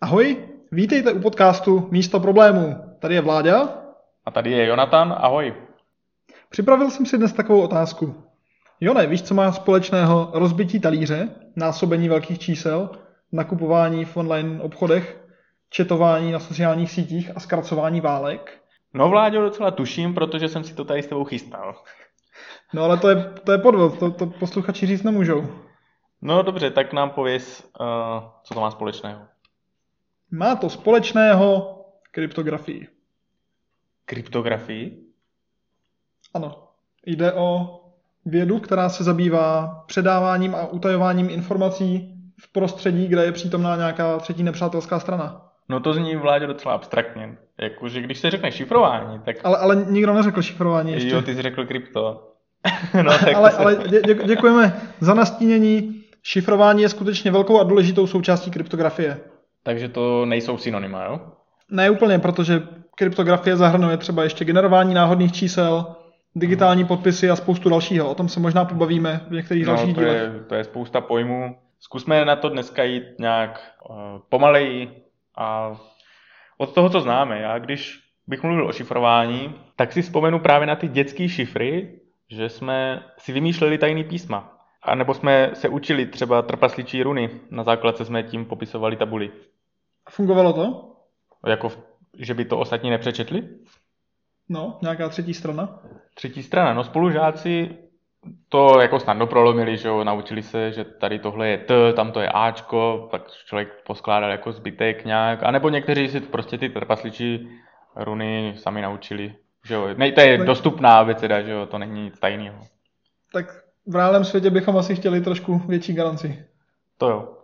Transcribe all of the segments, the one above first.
Ahoj, vítejte u podcastu Místo problémů. Tady je Vláďa. A tady je Jonatan, ahoj. Připravil jsem si dnes takovou otázku. Jone, víš, co má společného rozbití talíře, násobení velkých čísel, nakupování v online obchodech, četování na sociálních sítích a zkracování válek? No Vláďo, docela tuším, protože jsem si to tady s tebou chystal. No ale to je, to je podvod, to, to posluchači říct nemůžou. No dobře, tak nám pověz, uh, co to má společného. Má to společného kryptografii. Kryptografii? Ano. Jde o vědu, která se zabývá předáváním a utajováním informací v prostředí, kde je přítomná nějaká třetí nepřátelská strana. No to zní vládě docela abstraktně. Jakože když se řekne šifrování, tak... Ale, ale nikdo neřekl šifrování ještě. Jo, ty jsi řekl krypto. no, tak ale, se... ale dě, děkujeme za nastínění. Šifrování je skutečně velkou a důležitou součástí kryptografie. Takže to nejsou synonyma, jo? Ne úplně, protože kryptografie zahrnuje třeba ještě generování náhodných čísel, digitální hmm. podpisy a spoustu dalšího. O tom se možná pobavíme v některých no, dalších to dílech. Je, to je spousta pojmů. Zkusme na to dneska jít nějak uh, pomaleji a od toho, co známe. Já když bych mluvil o šifrování, tak si vzpomenu právě na ty dětské šifry, že jsme si vymýšleli tajný písma. A nebo jsme se učili třeba trpasličí runy. Na základce jsme tím popisovali tabuly. Fungovalo to? Jako, že by to ostatní nepřečetli? No, nějaká třetí strana? Třetí strana, no spolužáci to jako snadno prolomili, že jo, naučili se, že tady tohle je T, tam to je Ačko, pak člověk poskládal jako zbytek nějak, anebo někteří si prostě ty trpasličí runy sami naučili, že jo, ne, to je tak, dostupná abeceda, že jo, to není nic tajného. Tak v reálném světě bychom asi chtěli trošku větší garanci. To jo.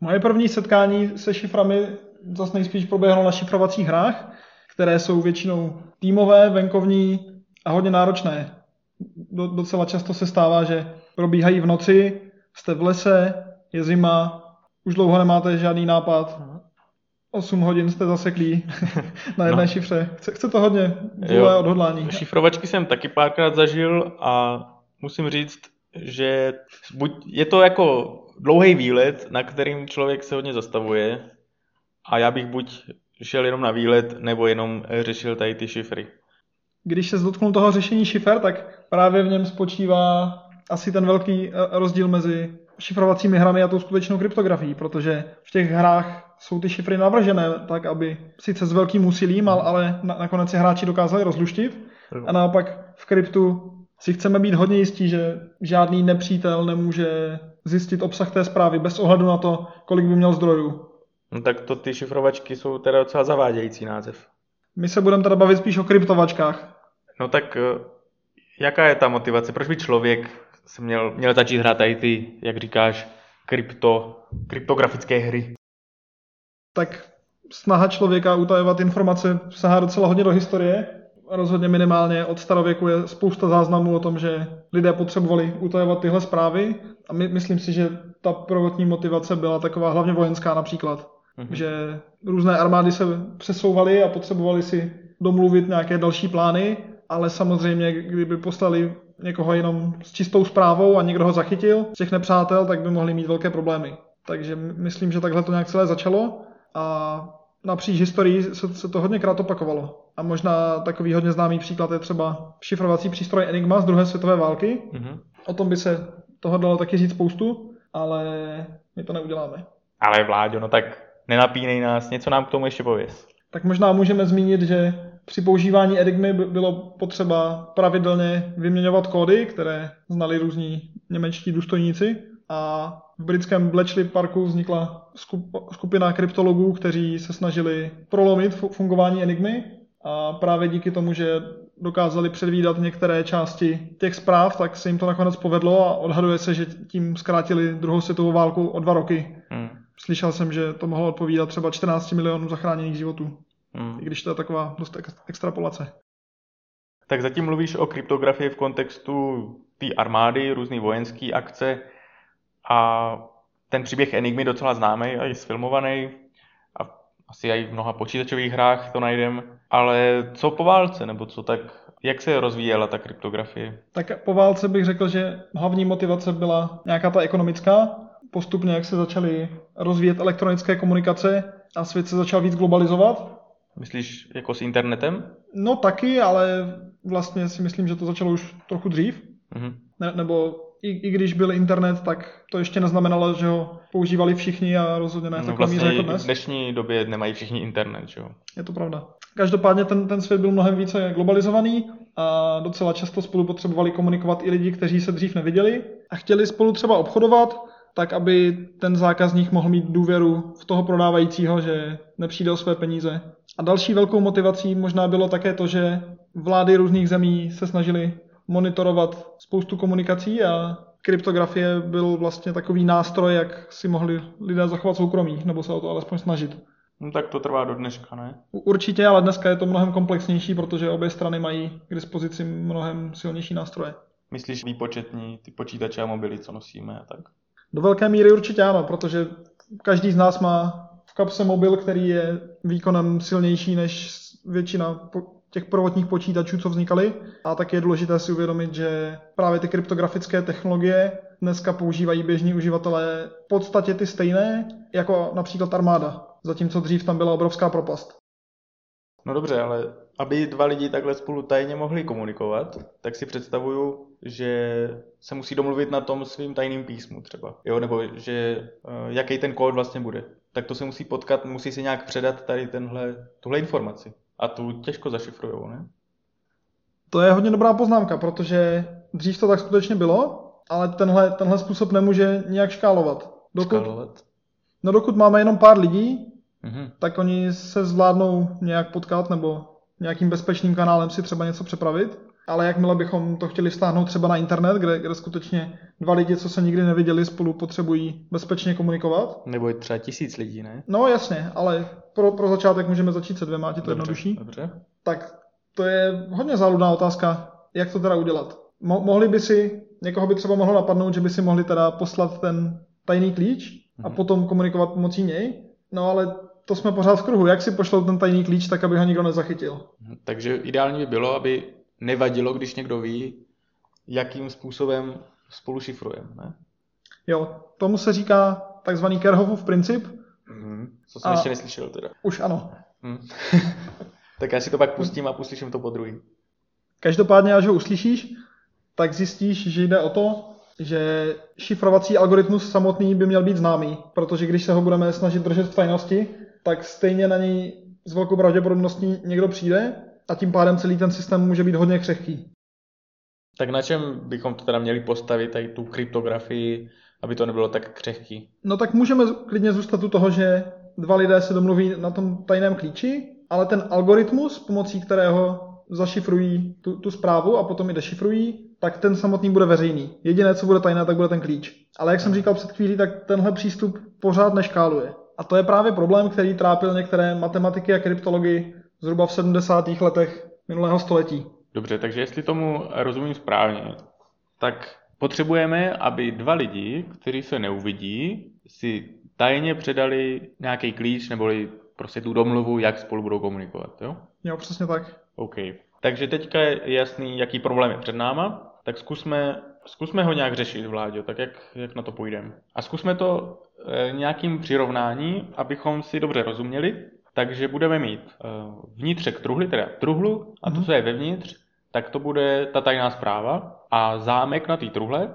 Moje první setkání se šiframi zase nejspíš proběhlo na šifrovacích hrách, které jsou většinou týmové, venkovní a hodně náročné. Do, docela často se stává, že probíhají v noci, jste v lese, je zima, už dlouho nemáte žádný nápad, 8 hodin jste zaseklí na jedné no. šifře. Chce, chce to hodně vůle odhodlání. Šifrovačky jsem taky párkrát zažil a musím říct, že buď je to jako dlouhý výlet, na kterým člověk se hodně zastavuje a já bych buď šel jenom na výlet, nebo jenom řešil tady ty šifry. Když se dotknu toho řešení šifer, tak právě v něm spočívá asi ten velký eh, rozdíl mezi šifrovacími hrami a tou skutečnou kryptografií, protože v těch hrách jsou ty šifry navržené tak, aby sice s velkým úsilím, ale nakonec se hráči dokázali rozluštit. A naopak v kryptu si chceme být hodně jistí, že žádný nepřítel nemůže zjistit obsah té zprávy bez ohledu na to, kolik by měl zdrojů. No tak to ty šifrovačky jsou teda docela zavádějící název. My se budeme teda bavit spíš o kryptovačkách. No tak eh, jaká je ta motivace? Proč by člověk se měl, měl začít hrát tady ty, jak říkáš, krypto, kryptografické hry? Tak snaha člověka utajovat informace sahá docela hodně do historie. Rozhodně minimálně od starověku je spousta záznamů o tom, že lidé potřebovali utajovat tyhle zprávy a my, myslím si, že ta prvotní motivace byla taková hlavně vojenská například. Mm-hmm. Že různé armády se přesouvaly a potřebovali si domluvit nějaké další plány, ale samozřejmě, kdyby poslali někoho jenom s čistou zprávou a někdo ho zachytil z těch nepřátel, tak by mohli mít velké problémy. Takže myslím, že takhle to nějak celé začalo a napříč historii se, se to hodněkrát opakovalo. A možná takový hodně známý příklad je třeba šifrovací přístroj Enigma z druhé světové války. Mm-hmm. O tom by se toho dalo taky říct spoustu, ale my to neuděláme. Ale Vláďo, no tak nenapínej nás, něco nám k tomu ještě pověs. Tak možná můžeme zmínit, že při používání Enigmy bylo potřeba pravidelně vyměňovat kódy, které znali různí němečtí důstojníci a v britském Bletchley Parku vznikla skupina kryptologů, kteří se snažili prolomit fungování Enigmy a právě díky tomu, že dokázali předvídat některé části těch zpráv, tak se jim to nakonec povedlo a odhaduje se, že tím zkrátili druhou světovou válku o dva roky. Hmm. Slyšel jsem, že to mohlo odpovídat třeba 14 milionů zachráněných životů. Hmm. I když to je taková dost extrapolace. Tak zatím mluvíš o kryptografii v kontextu té armády, různé vojenské akce a ten příběh Enigmy docela známý a je sfilmovaný a asi i v mnoha počítačových hrách to najdem. Ale co po válce, nebo co tak, jak se rozvíjela ta kryptografie? Tak po válce bych řekl, že hlavní motivace byla nějaká ta ekonomická. postupně, jak se začaly rozvíjet elektronické komunikace a svět se začal víc globalizovat. Myslíš jako s internetem? No taky, ale vlastně si myslím, že to začalo už trochu dřív. Mhm. Ne, nebo i, i když byl internet, tak to ještě neznamenalo, že ho používali všichni a rozhodně ne v No takové míře vlastně jako v dnes. dnešní době nemají všichni internet, že jo? Je to pravda. Každopádně ten, ten svět byl mnohem více globalizovaný a docela často spolu potřebovali komunikovat i lidi, kteří se dřív neviděli a chtěli spolu třeba obchodovat, tak aby ten zákazník mohl mít důvěru v toho prodávajícího, že nepřijde o své peníze. A další velkou motivací možná bylo také to, že vlády různých zemí se snažily monitorovat spoustu komunikací a kryptografie byl vlastně takový nástroj, jak si mohli lidé zachovat soukromí, nebo se o to alespoň snažit. No tak to trvá do dneška, ne? Určitě, ale dneska je to mnohem komplexnější, protože obě strany mají k dispozici mnohem silnější nástroje. Myslíš výpočetní, ty počítače a mobily, co nosíme a tak? Do velké míry určitě ano, protože každý z nás má v kapse mobil, který je výkonem silnější než většina těch prvotních počítačů, co vznikaly. A tak je důležité si uvědomit, že právě ty kryptografické technologie dneska používají běžní uživatelé v podstatě ty stejné, jako například armáda. Zatímco dřív tam byla obrovská propast. No dobře, ale aby dva lidi takhle spolu tajně mohli komunikovat, tak si představuju, že se musí domluvit na tom svým tajným písmu třeba. Jo, nebo že eh, jaký ten kód vlastně bude. Tak to se musí potkat, musí si nějak předat tady tenhle, tuhle informaci. A tu těžko zašifrujou, ne? To je hodně dobrá poznámka, protože dřív to tak skutečně bylo, ale tenhle, tenhle způsob nemůže nějak škálovat. Dokud, Skalovat. no dokud máme jenom pár lidí, Mhm. tak oni se zvládnou nějak potkat nebo nějakým bezpečným kanálem si třeba něco přepravit. Ale jakmile bychom to chtěli vztáhnout třeba na internet, kde, kde skutečně dva lidi, co se nikdy neviděli, spolu potřebují bezpečně komunikovat. Nebo i třeba tisíc lidí, ne? No jasně, ale pro, pro začátek můžeme začít se dvěma, je to jednodušší. Dobře. Tak to je hodně záludná otázka, jak to teda udělat. Mo- mohli by si, někoho by třeba mohlo napadnout, že by si mohli teda poslat ten tajný klíč a Mhm. potom komunikovat pomocí něj. No ale to jsme pořád v kruhu. Jak si pošlou ten tajný klíč, tak aby ho nikdo nezachytil? Takže ideální by bylo, aby nevadilo, když někdo ví, jakým způsobem spolu šifrujeme, ne? Jo, tomu se říká takzvaný Kerhoffův princip. Mhm. Co jsem A- ještě neslyšel teda. Už ano. Hm. tak já si to pak pustím a puslyším to po druhý. Každopádně, až ho uslyšíš, tak zjistíš, že jde o to, že šifrovací algoritmus samotný by měl být známý, protože když se ho budeme snažit držet v tajnosti, tak stejně na něj s velkou pravděpodobností někdo přijde a tím pádem celý ten systém může být hodně křehký. Tak na čem bychom to teda měli postavit, tady tu kryptografii, aby to nebylo tak křehký? No tak můžeme klidně zůstat u toho, že dva lidé se domluví na tom tajném klíči, ale ten algoritmus, pomocí kterého zašifrují tu, tu zprávu a potom ji dešifrují, tak ten samotný bude veřejný. Jediné, co bude tajné, tak bude ten klíč. Ale jak jsem říkal před chvílí, tak tenhle přístup pořád neškáluje. A to je právě problém, který trápil některé matematiky a kryptology zhruba v 70. letech minulého století. Dobře, takže jestli tomu rozumím správně, tak potřebujeme, aby dva lidi, kteří se neuvidí, si tajně předali nějaký klíč neboli prostě tu domluvu, jak spolu budou komunikovat, jo? Jo, přesně tak. OK. Takže teďka je jasný, jaký problém je před náma, tak zkusme, zkusme ho nějak řešit, Vláďo, tak jak, jak na to půjdeme. A zkusme to e, nějakým přirovnání, abychom si dobře rozuměli. Takže budeme mít e, vnitřek truhly, teda truhlu, a to, Mhm. co je vevnitř, tak to bude ta tajná zpráva a zámek na té truhle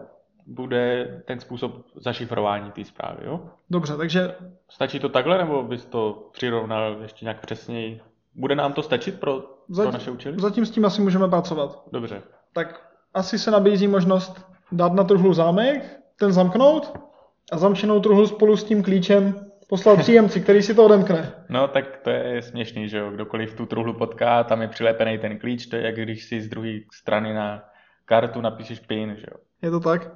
bude ten způsob zašifrování té zprávy, jo? Dobře, takže Stačí to takhle, nebo bys to přirovnal ještě nějak přesněji? Bude nám to stačit pro, pro Zatím- naše účely? zatím s tím asi můžeme pracovat. Dobře. tak asi se nabízí možnost dát na truhlu zámek, ten zamknout a zamčenou truhlu spolu s tím klíčem poslat příjemci, který si to odemkne. No tak to je směšný, že jo, kdokoliv tu truhlu potká, tam je přilepený ten klíč, to je jak když si z druhé strany na kartu napíšeš PIN, že jo. Je to tak?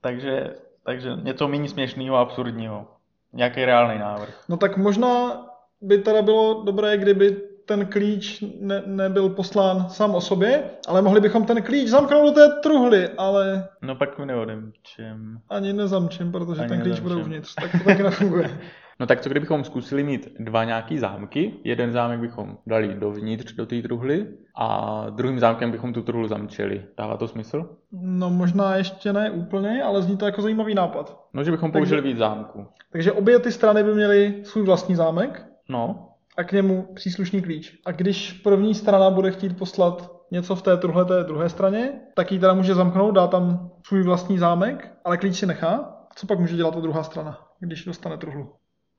Takže, takže něco méně směšného a absurdního. Nějaký reálný návrh. No tak možná by teda bylo dobré, kdyby ten klíč ne, nebyl poslán sám o sobě, ale mohli bychom ten klíč zamknout do té truhly, ale No pak mi neodemčem. ani nezamčím, protože Ani ten klíč bude nezamčím. uvnitř, tak to taky nefunguje. No tak co kdybychom zkusili mít dva nějaký zámky, jeden zámek bychom dali dovnitř do té truhly a druhým zámkem bychom tu truhlu zamčeli. Dává to smysl? No možná ještě ne úplně, ale zní to jako zajímavý nápad. No, že bychom Takže- použili víc zámku. Takže obě ty strany by měly svůj vlastní zámek No, a k němu příslušný klíč. A když první strana bude chtít poslat něco v té truhle té druhé straně, tak ji teda může zamknout, dá tam svůj vlastní zámek, ale klíč si nechá. A co pak může dělat ta druhá strana, když dostane truhlu?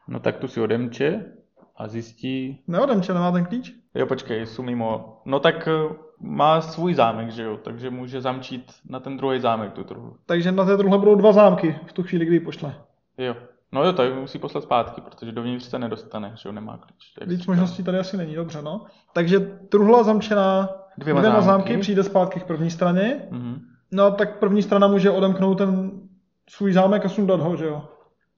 no tak tu si odemče a zjistí, Neodemče, nemá ten klíč? jo počkej, jsou mimo. No tak eh, má svůj zámek, že jo, takže může zamčít na ten druhý zámek tu truhlu. Takže na té truhle budou dva zámky v tu chvíli, kdy ji pošle. Jo. No jo, tak musí poslat zpátky, protože dovnitř se nedostane, že jo, nemá klíč. Víc možností tady asi není, dobře, no. Takže truhla zamčená Dvěma dvěma zámky. zámky přijde zpátky k první straně. Mhm. No tak první strana může odemknout ten svůj zámek a sundat ho, že jo.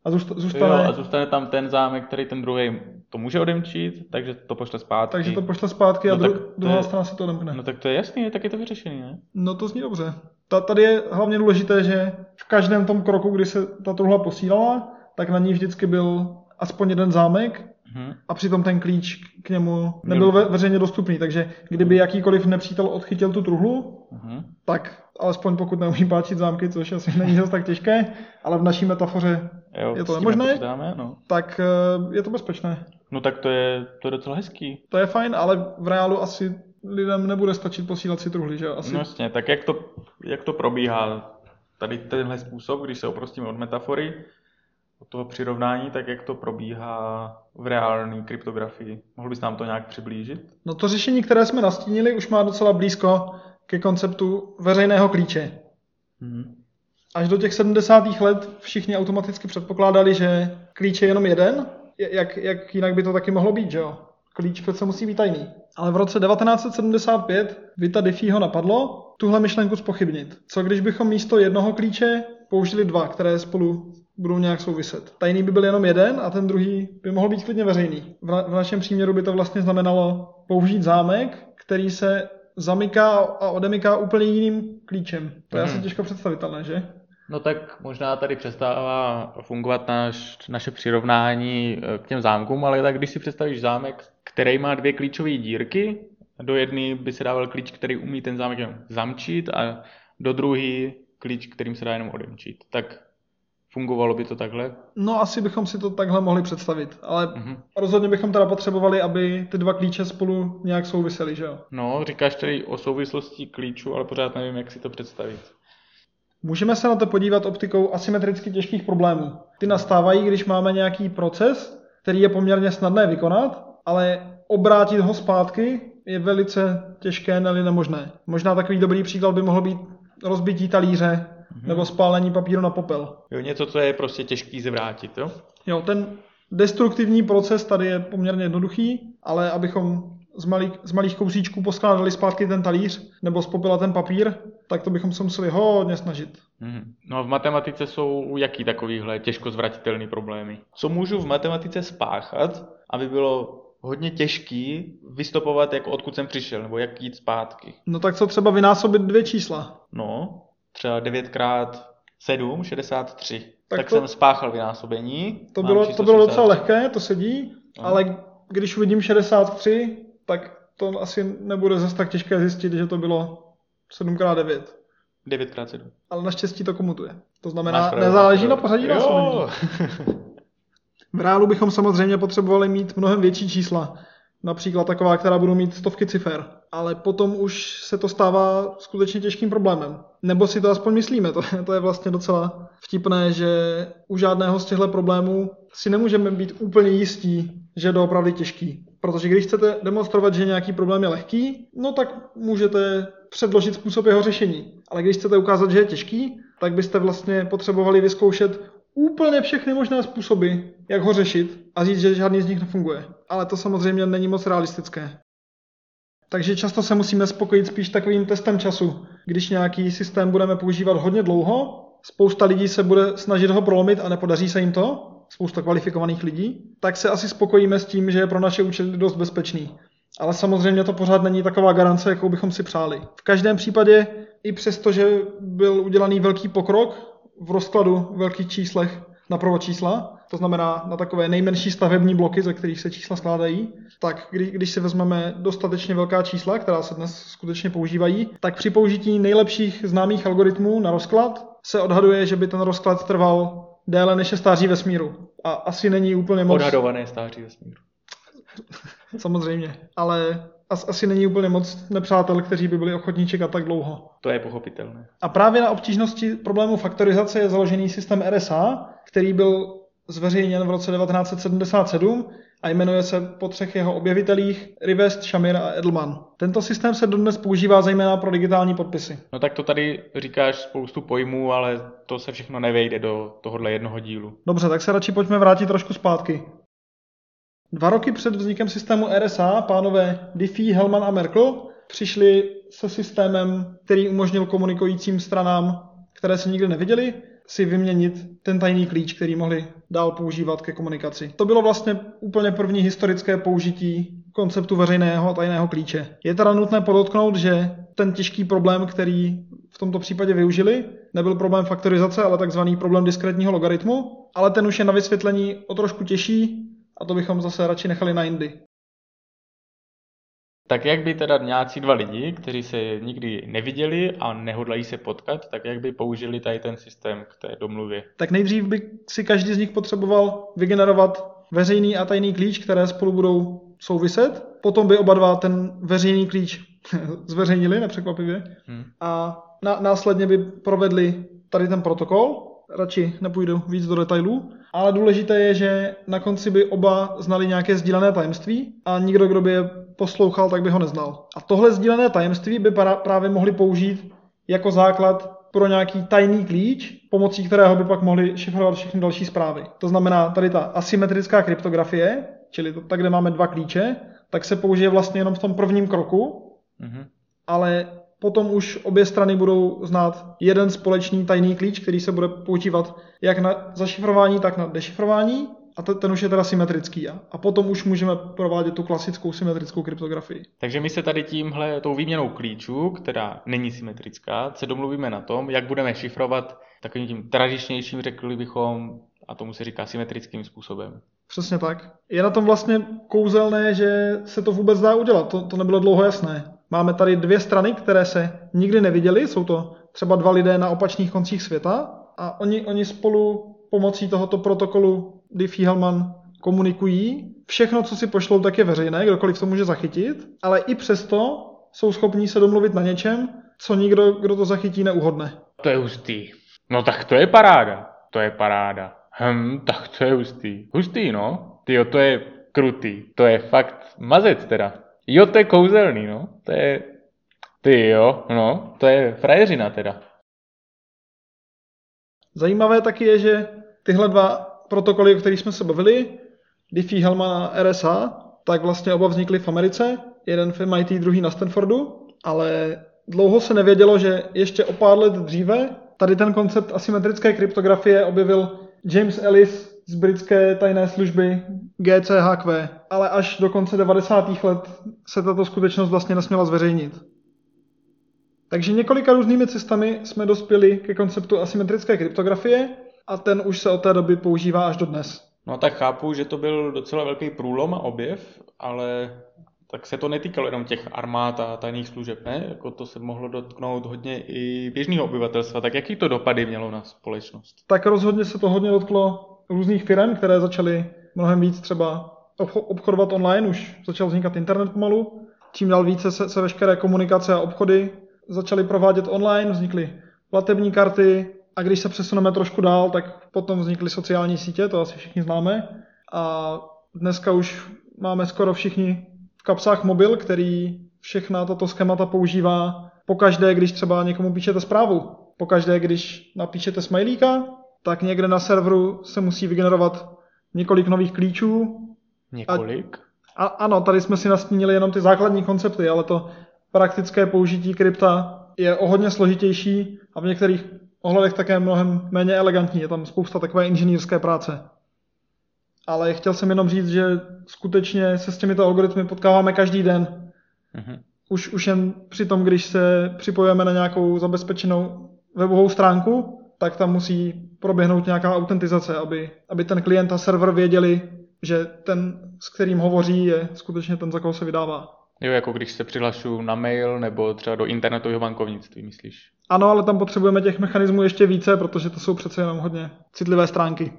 A zůsta- Jo, zůstane, a zůstane tam ten zámek, který ten druhý to může odemčít, takže to pošle zpátky. takže to pošle zpátky a No dru- druhá je- strana si to odemkne. No tak to je jasný, tak je to vyřešený, ne? No to zní dobře. Ta, tady je hlavně důležité, že v každém tom kroku, kdy se ta truhla posílala, tak na ní vždycky byl aspoň jeden zámek Mhm. a přitom ten klíč k němu nebyl ve, veřejně dostupný, takže kdyby jakýkoliv nepřítel odchytil tu truhlu, Mhm. tak alespoň pokud neumí páčit zámky, což asi není zase tak těžké, ale v naší metafoře, Jo, Je to nemožné? nepočítáme, No. tak eh, je to bezpečné. no tak to je, to je docela hezký. To je fajn, ale v reálu asi lidem nebude stačit posílat si truhly, že? Asi No jasně, tak jak to, jak to probíhá tady tenhle způsob, když se oprostíme od metafory, od toho přirovnání, tak jak to probíhá v reálné kryptografii? Mohl bys nám to nějak přiblížit? No to řešení, které jsme nastínili, už má docela blízko ke konceptu veřejného klíče. Mhm. Až do těch 70. let všichni automaticky předpokládali, že klíč je jenom jeden, Je- jak, jak jinak by to taky mohlo být, že jo? Klíč přece musí být tajný. Ale v roce 1975 Vita Diffieho napadlo tuhle myšlenku spochybnit. Co když bychom místo jednoho klíče použili dva, které spolu budou nějak souviset. Tajný by byl jenom jeden a ten druhý by mohl být klidně veřejný. V, na, v našem příměru by to vlastně znamenalo použít zámek, který se zamyká a odemyká úplně jiným klíčem. To je Mhm. asi těžko představitelné, že? No tak možná tady přestává fungovat naš, naše přirovnání eh, k těm zámkům, ale tak když si představíš zámek, který má dvě klíčové dírky, do jedné by se dával klíč, který umí ten zámek jenom zamčit a do druhé klíč, kterým se dá jenom odemčit. Tak fungovalo by to takhle? No asi bychom si to takhle mohli představit, ale Mhm. rozhodně bychom teda potřebovali, aby ty dva klíče spolu nějak souvisely, že jo? No, říkáš tady o souvislosti klíčů, ale pořád nevím, jak si to představit. Můžeme se na to podívat optikou asymetricky těžkých problémů. Ty nastávají, když máme nějaký proces, který je poměrně snadné vykonat, ale obrátit ho zpátky je velice těžké, ne nemožné. Možná takový dobrý příklad by mohl být rozbití talíře nebo spálení papíru na popel. Jo, něco, co je prostě těžký zvrátit, jo? Jo, ten destruktivní proces tady je poměrně jednoduchý, ale abychom z malých, z malých kousíčků poskládali zpátky ten talíř nebo z popela ten papír, tak to bychom se museli hodně snažit. Mhm. No a v matematice jsou jaký takovýhle těžko zvratitelný problémy? Co můžu v matematice spáchat, aby bylo hodně těžký vystopovat, jako odkud jsem přišel, nebo jak jít zpátky? No tak co třeba vynásobit dvě čísla? No, třeba 9 x 7, 63. Tak Tak, to- jsem spáchal vynásobení. To bylo, to bylo docela 63. lehké, to sedí, No. ale když uvidím 63, tak to asi nebude zase tak těžké zjistit, že to bylo 7x9. 9 x 7. Ale naštěstí to komutuje. To znamená, pravdu, nezáleží na pořadí Jo. násobení. V reálu bychom samozřejmě potřebovali mít mnohem větší čísla. Například taková, která budou mít stovky cifer. Ale potom už se to stává skutečně těžkým problémem. Nebo si to aspoň myslíme. To, to je vlastně docela vtipné, že u žádného z těchto problémů si nemůžeme být úplně jistí, že je doopravdy těžký. Protože když chcete demonstrovat, že nějaký problém je lehký, no tak můžete předložit způsob jeho řešení. Ale když chcete ukázat, že je těžký, tak byste vlastně potřebovali vyzkoušet úplně všechny možné způsoby, jak ho řešit a říct, že žádný z nich nefunguje. Ale to samozřejmě není moc realistické. Takže často se musíme spokojit spíš takovým testem času. Když nějaký systém budeme používat hodně dlouho, spousta lidí se bude snažit ho prolomit a nepodaří se jim to, spousta kvalifikovaných lidí, tak se asi spokojíme s tím, že je pro naše účely dost bezpečný. Ale samozřejmě to pořád není taková garance, jakou bychom si přáli. V každém případě, i přesto, že byl udělaný velký pokrok v rozkladu v velkých číslech, na prvočísla, to znamená na takové nejmenší stavební bloky, ze kterých se čísla skládají, tak když, když si vezmeme dostatečně velká čísla, která se dnes skutečně používají, tak při použití nejlepších známých algoritmů na rozklad se odhaduje, že by ten rozklad trval déle než je stáří vesmíru. A asi není úplně moc... Odhadované stáří vesmíru. Samozřejmě, ale as, asi není úplně moc nepřátel, kteří by byli ochotní čekat tak dlouho. To je pochopitelné. A právě na obtížnosti problému faktorizace je založený systém RSA, který byl zveřejněn v roce 1977 a jmenuje se po třech jeho objevitelích Rivest, Shamir a Edelman. Tento systém se dodnes používá zejména pro digitální podpisy. No tak to tady říkáš spoustu pojmů, ale to se všechno nevejde do tohohle jednoho dílu. Dobře, tak se radši pojďme vrátit trošku zpátky. Dva roky před vznikem systému RSA pánové Diffie, Hellman a Merkel přišli se systémem, který umožnil komunikujícím stranám, které se nikdy neviděli, si vyměnit ten tajný klíč, který mohli dál používat ke komunikaci. To bylo vlastně úplně první historické použití konceptu veřejného a tajného klíče. Je teda nutné podotknout, že ten těžký problém, který v tomto případě využili, nebyl problém faktorizace, ale takzvaný problém diskrétního logaritmu, ale ten už je na vysvětlení o trošku těžší a to bychom zase radši nechali na jindy. Tak jak by teda nějací dva lidi, kteří se nikdy neviděli a nehodlají se potkat, tak jak by použili tady ten systém k té domluvě? Tak nejdřív by si každý z nich potřeboval vygenerovat veřejný a tajný klíč, které spolu budou souviset. Potom by oba dva ten veřejný klíč zveřejnili, nepřekvapivě. Hmm. A na, následně by provedli tady ten protokol. Radši nepůjdu víc do detailů. Ale důležité je, že na konci by oba znali nějaké sdílené tajemství a nikdo, kdo by je poslouchal, tak by ho neznal. A tohle sdílené tajemství by právě mohli použít jako základ pro nějaký tajný klíč, pomocí kterého by pak mohli šifrovat všechny další zprávy. To znamená, tady ta asymetrická kryptografie, čili to, tak, kde máme dva klíče, tak se použije vlastně jenom v tom prvním kroku, mm-hmm. ale potom už obě strany budou znát jeden společný tajný klíč, který se bude používat jak na zašifrování, tak na dešifrování a ten už je teda symetrický. A, potom už můžeme provádět tu klasickou symetrickou kryptografii. Takže my se tady tímhle, tou výměnou klíčů, která není symetrická, se domluvíme na tom, jak budeme šifrovat takovým tím tradičnějším, řekli bychom, a tomu se říká symetrickým způsobem. Přesně tak. Je na tom vlastně kouzelné, že se to vůbec dá udělat. To, to nebylo dlouho jasné. Máme tady dvě strany, které se nikdy neviděly. Jsou to třeba dva lidé na opačných koncích světa a oni, oni spolu pomocí tohoto protokolu Diffie-Hellman komunikují. Všechno, co si pošlou, tak je veřejné, kdokoliv to může zachytit, ale i přesto jsou schopní se domluvit na něčem, co nikdo, kdo to zachytí, neuhodne. To je hustý. No tak to je paráda. To je paráda. Hm, tak to je hustý. Hustý, no. Ty to je krutý. To je fakt mazec teda. Jo, to je kouzelný, no. To je... Ty jo, no. To je frajeřina teda. Zajímavé taky je, že tyhle dva protokoly, o kterých jsme se bavili, Diffie, Hellman a RSA, tak vlastně oba vznikly v Americe, jeden v MIT, druhý na Stanfordu, ale dlouho se nevědělo, že ještě o pár let dříve tady ten koncept asymetrické kryptografie objevil James Ellis z britské tajné služby GCHQ, ale až do konce 90. let se tato skutečnost vlastně nesměla zveřejnit. Takže několika různými cestami jsme dospěli ke konceptu asymetrické kryptografie a ten už se od té doby používá až do dnes. No tak chápu, že to byl docela velký průlom a objev, ale tak se to netýkalo jenom těch armád a tajných služeb, ne? Jako to se mohlo dotknout hodně i běžného obyvatelstva. Tak jaký to dopady mělo na společnost? Tak rozhodně se to hodně dotklo různých firm, které začaly mnohem víc třeba obchodovat online, už začal vznikat internet pomalu. Čím dál více se, se veškeré komunikace a obchody začaly provádět online, vznikly platební karty a když se přesuneme trošku dál, tak potom vznikly sociální sítě, to asi všichni známe. A dneska už máme skoro všichni v kapsách mobil, který všechna tato schémata používá pokaždé, když třeba někomu píšete zprávu. Pokaždé, když napíšete smajlíka, tak někde na serveru se musí vygenerovat několik nových klíčů. Několik? A, a, ano, tady jsme si nastínili jenom ty základní koncepty, ale to praktické použití krypta je o hodně složitější a v některých ohledech také mnohem méně elegantní. Je tam spousta takové inženýrské práce. Ale chtěl jsem jenom říct, že skutečně se s těmito algoritmy potkáváme každý den. Mm-hmm. Už, už jen při tom, když se připojujeme na nějakou zabezpečenou webovou stránku, tak tam musí proběhnout nějaká autentizace, aby, aby ten klient a server věděli, že ten, s kterým hovoří, je skutečně ten, za koho se vydává. Jo, jako když se přihlašu na mail nebo třeba do internetového bankovnictví, myslíš? Ano, ale tam potřebujeme těch mechanismů ještě více, protože to jsou přece jenom hodně citlivé stránky.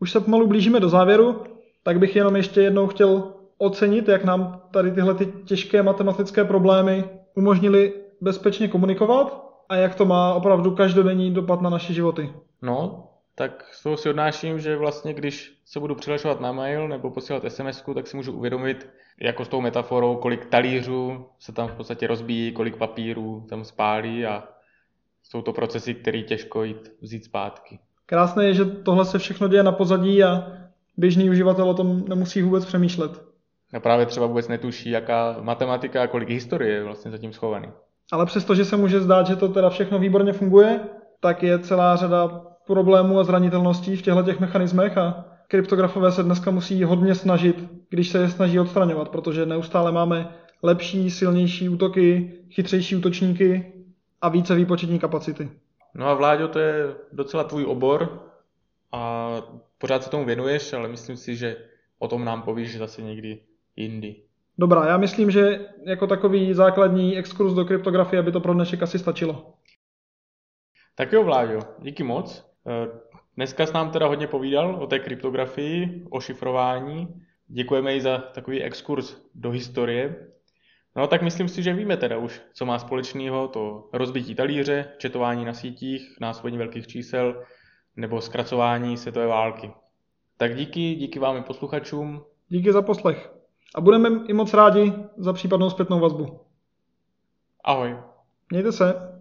Už se pomalu blížíme do závěru, tak bych jenom ještě jednou chtěl ocenit, jak nám tady tyhle ty těžké matematické problémy umožnili bezpečně komunikovat a jak to má opravdu každodenní dopad na naše životy. No, tak z toho si odnáším, že vlastně když se budu přihlašovat na mail nebo posílat sms tak si můžu uvědomit, jako s tou metaforou, kolik talířů se tam v podstatě rozbíjí, kolik papírů tam spálí a jsou to procesy, které těžko jít vzít zpátky. Krásné je, že tohle se všechno děje na pozadí a běžný uživatel o tom nemusí vůbec přemýšlet. A právě třeba vůbec netuší, jaká matematika a kolik historie je vlastně zatím schovaný. Ale přesto, že se může zdát, že to teda všechno výborně funguje, tak je celá řada problémů a zranitelností v těchto těch mechanismech a kryptografové se dneska musí hodně snažit, když se je snaží odstraňovat, protože neustále máme lepší, silnější útoky, chytřejší útočníky a více výpočetní kapacity. No a Vláďo, to je docela tvůj obor a pořád se tomu věnuješ, ale myslím si, že o tom nám povíš zase někdy jindy. Dobrá, já myslím, že jako takový základní exkurs do kryptografie by to pro dnešek asi stačilo. Tak jo, Vláďo, díky moc. Eh, dneska s nám teda hodně povídal o té kryptografii, o šifrování. Děkujeme i za takový exkurs do historie. No tak myslím si, že víme teda už, co má společného to rozbití talíře, četování na sítích, následní velkých čísel nebo zkracování světové války. Tak díky, díky vám i posluchačům. Díky za poslech. A budeme i moc rádi za případnou zpětnou vazbu. Ahoj. Mějte se.